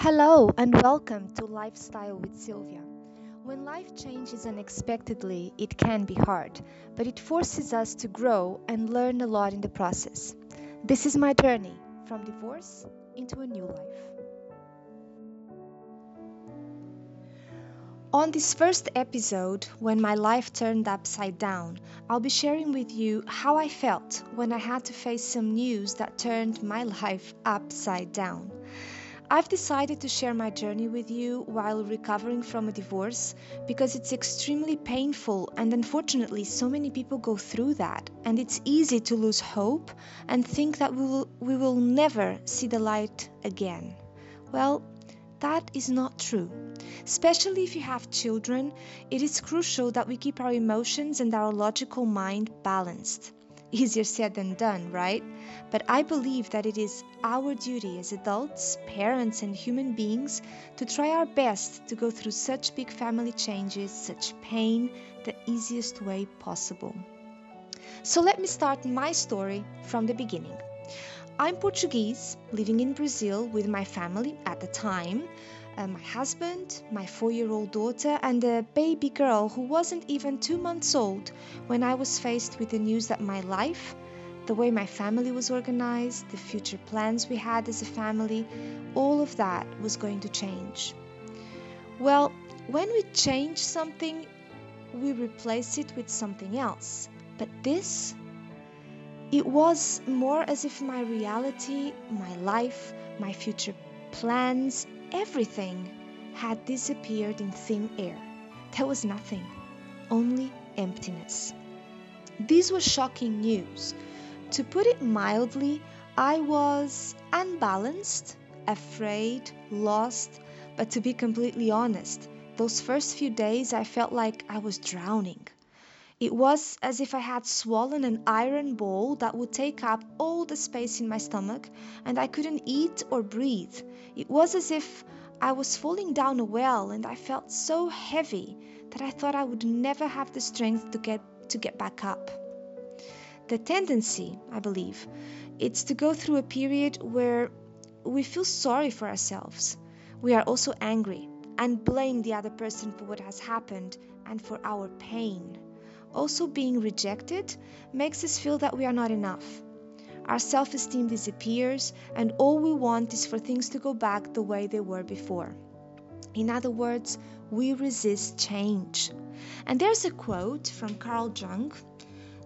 Hello and welcome to Lifestyle with Sylvia. When life changes unexpectedly, it can be hard, but it forces us to grow and learn a lot in the process. This is my journey from divorce into a new life. On this first episode, when my life turned upside down, I'll be sharing with you how I felt when I had to face some news that turned my life upside down. I've decided to share my journey with you while recovering from a divorce because it's extremely painful and unfortunately so many people go through that and it's easy to lose hope and think that we will, we will never see the light again. Well, that is not true. Especially if you have children, it is crucial that we keep our emotions and our logical mind balanced. Easier said than done, right? But I believe that it is our duty as adults, parents, and human beings to try our best to go through such big family changes, such pain, the easiest way possible. So let me start my story from the beginning. I'm Portuguese, living in Brazil with my family at the time uh, my husband, my four year old daughter, and a baby girl who wasn't even two months old when I was faced with the news that my life, the way my family was organized, the future plans we had as a family, all of that was going to change. Well, when we change something, we replace it with something else. But this, it was more as if my reality, my life, my future plans, Everything had disappeared in thin air. There was nothing, only emptiness. This was shocking news. To put it mildly, I was unbalanced, afraid, lost, but to be completely honest, those first few days I felt like I was drowning. It was as if I had swollen an iron ball that would take up all the space in my stomach and I couldn't eat or breathe. It was as if I was falling down a well and I felt so heavy that I thought I would never have the strength to get to get back up. The tendency, I believe, it's to go through a period where we feel sorry for ourselves. We are also angry and blame the other person for what has happened and for our pain. Also, being rejected makes us feel that we are not enough. Our self esteem disappears, and all we want is for things to go back the way they were before. In other words, we resist change. And there's a quote from Carl Jung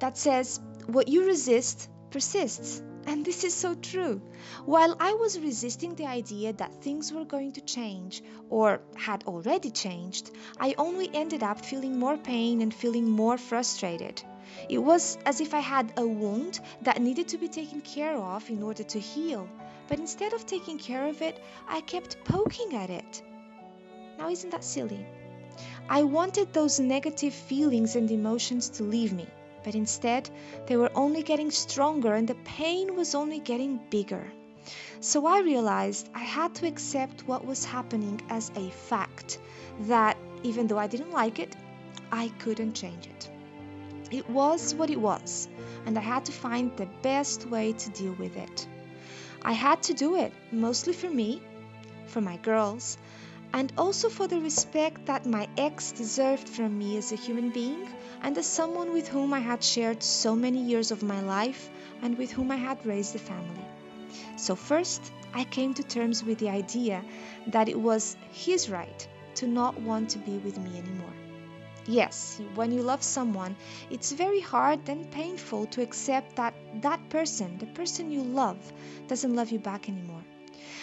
that says, What you resist persists. And this is so true. While I was resisting the idea that things were going to change or had already changed, I only ended up feeling more pain and feeling more frustrated. It was as if I had a wound that needed to be taken care of in order to heal, but instead of taking care of it, I kept poking at it. Now, isn't that silly? I wanted those negative feelings and emotions to leave me but instead they were only getting stronger and the pain was only getting bigger. So I realized I had to accept what was happening as a fact that even though I didn't like it, I couldn't change it. It was what it was, and I had to find the best way to deal with it. I had to do it, mostly for me, for my girls, and also for the respect that my ex deserved from me as a human being and as someone with whom I had shared so many years of my life and with whom I had raised a family. So, first, I came to terms with the idea that it was his right to not want to be with me anymore. Yes, when you love someone, it's very hard and painful to accept that that person, the person you love, doesn't love you back anymore.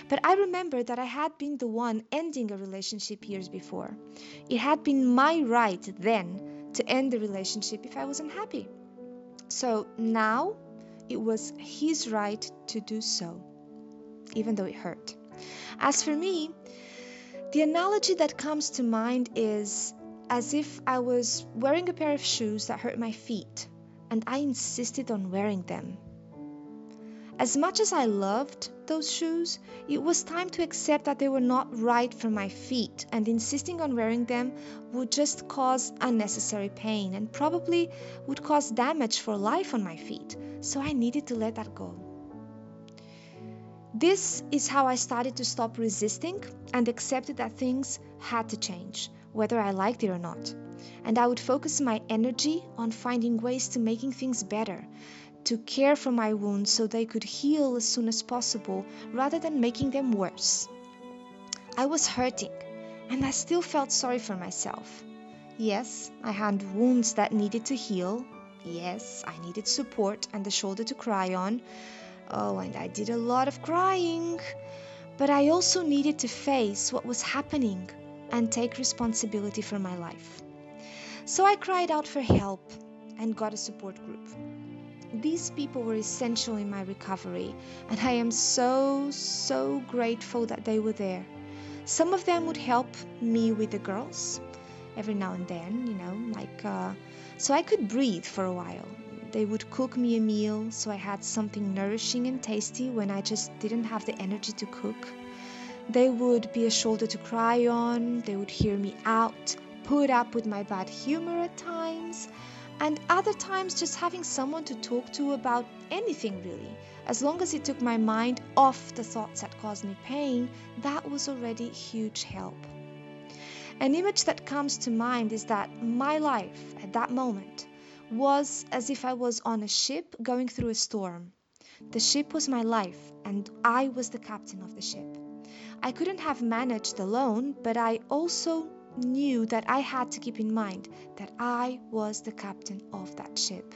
But I remember that I had been the one ending a relationship years before. It had been my right then to end the relationship if I was unhappy. So now it was his right to do so, even though it hurt. As for me, the analogy that comes to mind is as if I was wearing a pair of shoes that hurt my feet, and I insisted on wearing them. As much as I loved those shoes, it was time to accept that they were not right for my feet, and insisting on wearing them would just cause unnecessary pain and probably would cause damage for life on my feet. So I needed to let that go. This is how I started to stop resisting and accepted that things had to change, whether I liked it or not. And I would focus my energy on finding ways to making things better, to care for my wounds so they could heal as soon as possible rather than making them worse. I was hurting, and I still felt sorry for myself. Yes, I had wounds that needed to heal. Yes, I needed support and a shoulder to cry on. Oh, and I did a lot of crying. But I also needed to face what was happening and take responsibility for my life. So I cried out for help and got a support group. These people were essential in my recovery, and I am so, so grateful that they were there. Some of them would help me with the girls every now and then, you know, like uh, so I could breathe for a while. They would cook me a meal so I had something nourishing and tasty when I just didn't have the energy to cook. They would be a shoulder to cry on, they would hear me out, put up with my bad humor at times, and other times just having someone to talk to about anything really. As long as it took my mind off the thoughts that caused me pain, that was already huge help. An image that comes to mind is that my life at that moment was as if I was on a ship going through a storm. The ship was my life, and I was the captain of the ship. I couldn't have managed alone, but I also knew that I had to keep in mind that I was the captain of that ship.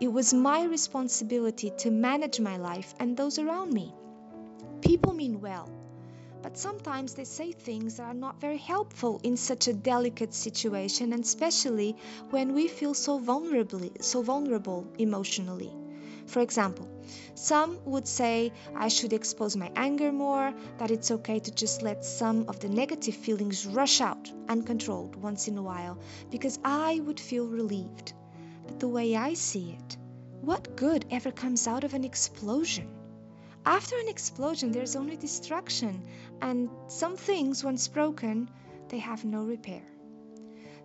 It was my responsibility to manage my life and those around me. People mean well, but sometimes they say things that are not very helpful in such a delicate situation and especially when we feel so vulnerably so vulnerable emotionally. For example, some would say I should expose my anger more, that it's okay to just let some of the negative feelings rush out uncontrolled once in a while because I would feel relieved. But the way I see it, what good ever comes out of an explosion? After an explosion, there's only destruction, and some things, once broken, they have no repair.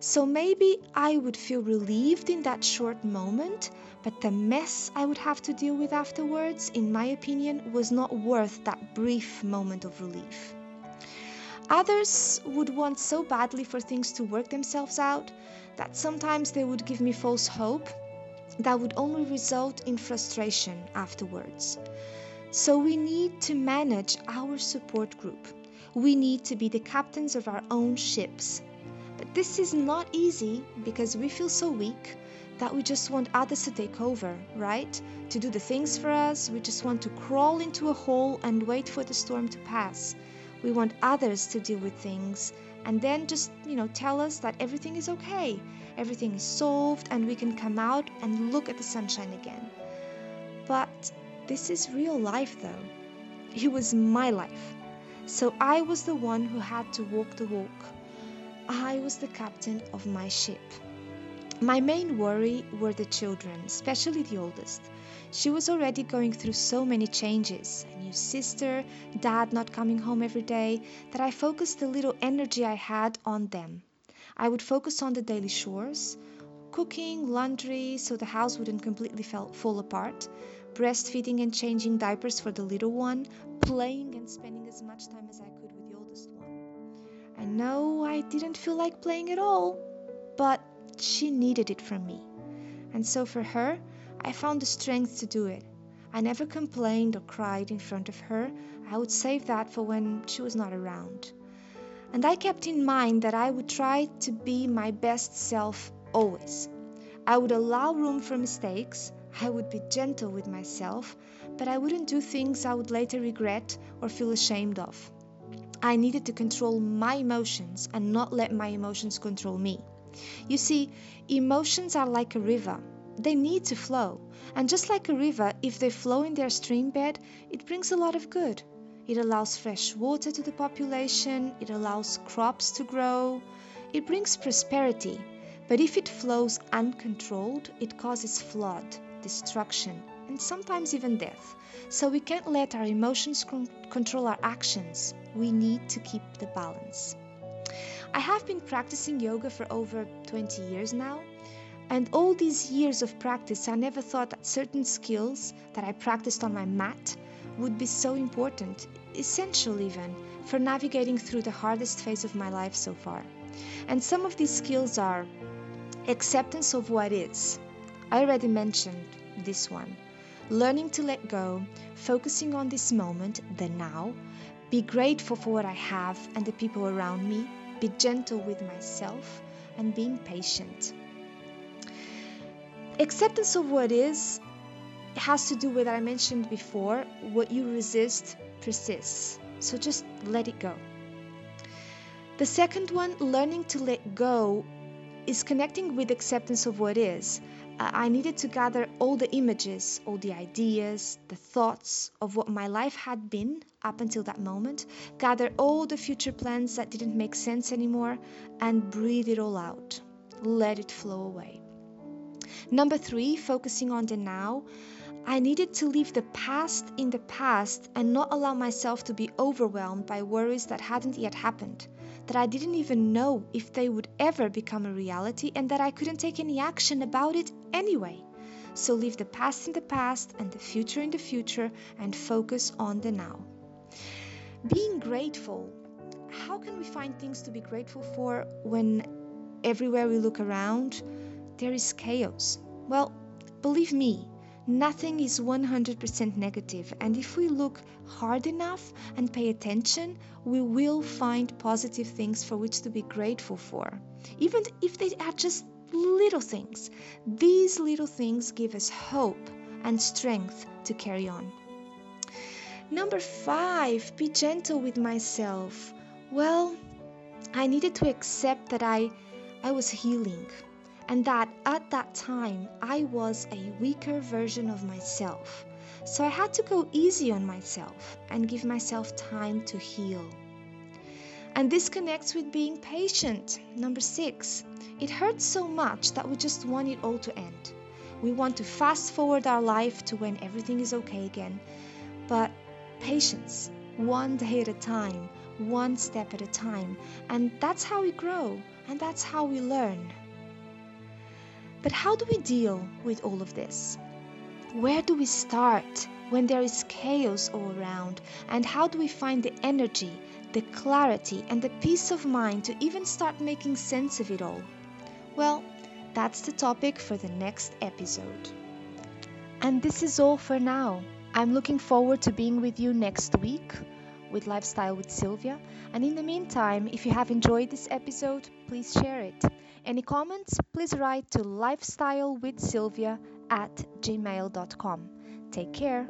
So maybe I would feel relieved in that short moment, but the mess I would have to deal with afterwards, in my opinion, was not worth that brief moment of relief. Others would want so badly for things to work themselves out that sometimes they would give me false hope that would only result in frustration afterwards. So we need to manage our support group. We need to be the captains of our own ships. But this is not easy because we feel so weak that we just want others to take over, right? To do the things for us. We just want to crawl into a hole and wait for the storm to pass. We want others to deal with things and then just, you know, tell us that everything is okay, everything is solved, and we can come out and look at the sunshine again. But this is real life, though. It was my life. So I was the one who had to walk the walk. I was the captain of my ship. My main worry were the children, especially the oldest. She was already going through so many changes a new sister, dad not coming home every day that I focused the little energy I had on them. I would focus on the daily chores, cooking, laundry, so the house wouldn't completely fall apart, breastfeeding and changing diapers for the little one, playing and spending as much time as I could with. I know I didn't feel like playing at all, but she needed it from me. And so for her, I found the strength to do it. I never complained or cried in front of her. I would save that for when she was not around. And I kept in mind that I would try to be my best self always. I would allow room for mistakes I would be gentle with myself, but I wouldn't do things I would later regret or feel ashamed of. I needed to control my emotions and not let my emotions control me. You see, emotions are like a river. They need to flow. And just like a river, if they flow in their stream bed, it brings a lot of good. It allows fresh water to the population, it allows crops to grow, it brings prosperity. But if it flows uncontrolled, it causes flood destruction, and sometimes even death. So we can't let our emotions con- control our actions. We need to keep the balance. I have been practicing yoga for over 20 years now, and all these years of practice, I never thought that certain skills that I practiced on my mat would be so important, essential even, for navigating through the hardest phase of my life so far. And some of these skills are acceptance of what is. I already mentioned this one. Learning to let go, focusing on this moment, the now, be grateful for what I have and the people around me, be gentle with myself, and being patient. Acceptance of what is has to do with what I mentioned before what you resist persists. So just let it go. The second one, learning to let go, is connecting with acceptance of what is. I needed to gather all the images, all the ideas, the thoughts of what my life had been up until that moment, gather all the future plans that didn't make sense anymore, and breathe it all out. Let it flow away. Number three, focusing on the now. I needed to leave the past in the past and not allow myself to be overwhelmed by worries that hadn't yet happened, that I didn't even know if they would ever become a reality, and that I couldn't take any action about it anyway. So leave the past in the past and the future in the future and focus on the now. Being grateful. How can we find things to be grateful for when everywhere we look around there is chaos? Well, believe me, Nothing is 100% negative, and if we look hard enough and pay attention, we will find positive things for which to be grateful for. Even if they are just little things, these little things give us hope and strength to carry on. Number five, be gentle with myself. Well, I needed to accept that I, I was healing and that at that time I was a weaker version of myself. So I had to go easy on myself and give myself time to heal. And this connects with being patient. Number six, it hurts so much that we just want it all to end. We want to fast forward our life to when everything is okay again. But patience, one day at a time, one step at a time. And that's how we grow, and that's how we learn. But how do we deal with all of this? Where do we start when there is chaos all around? And how do we find the energy, the clarity, and the peace of mind to even start making sense of it all? Well, that's the topic for the next episode. And this is all for now. I'm looking forward to being with you next week with Lifestyle with Sylvia. And in the meantime, if you have enjoyed this episode, please share it. Any comments, please write to lifestylewithsylvia at gmail.com. Take care.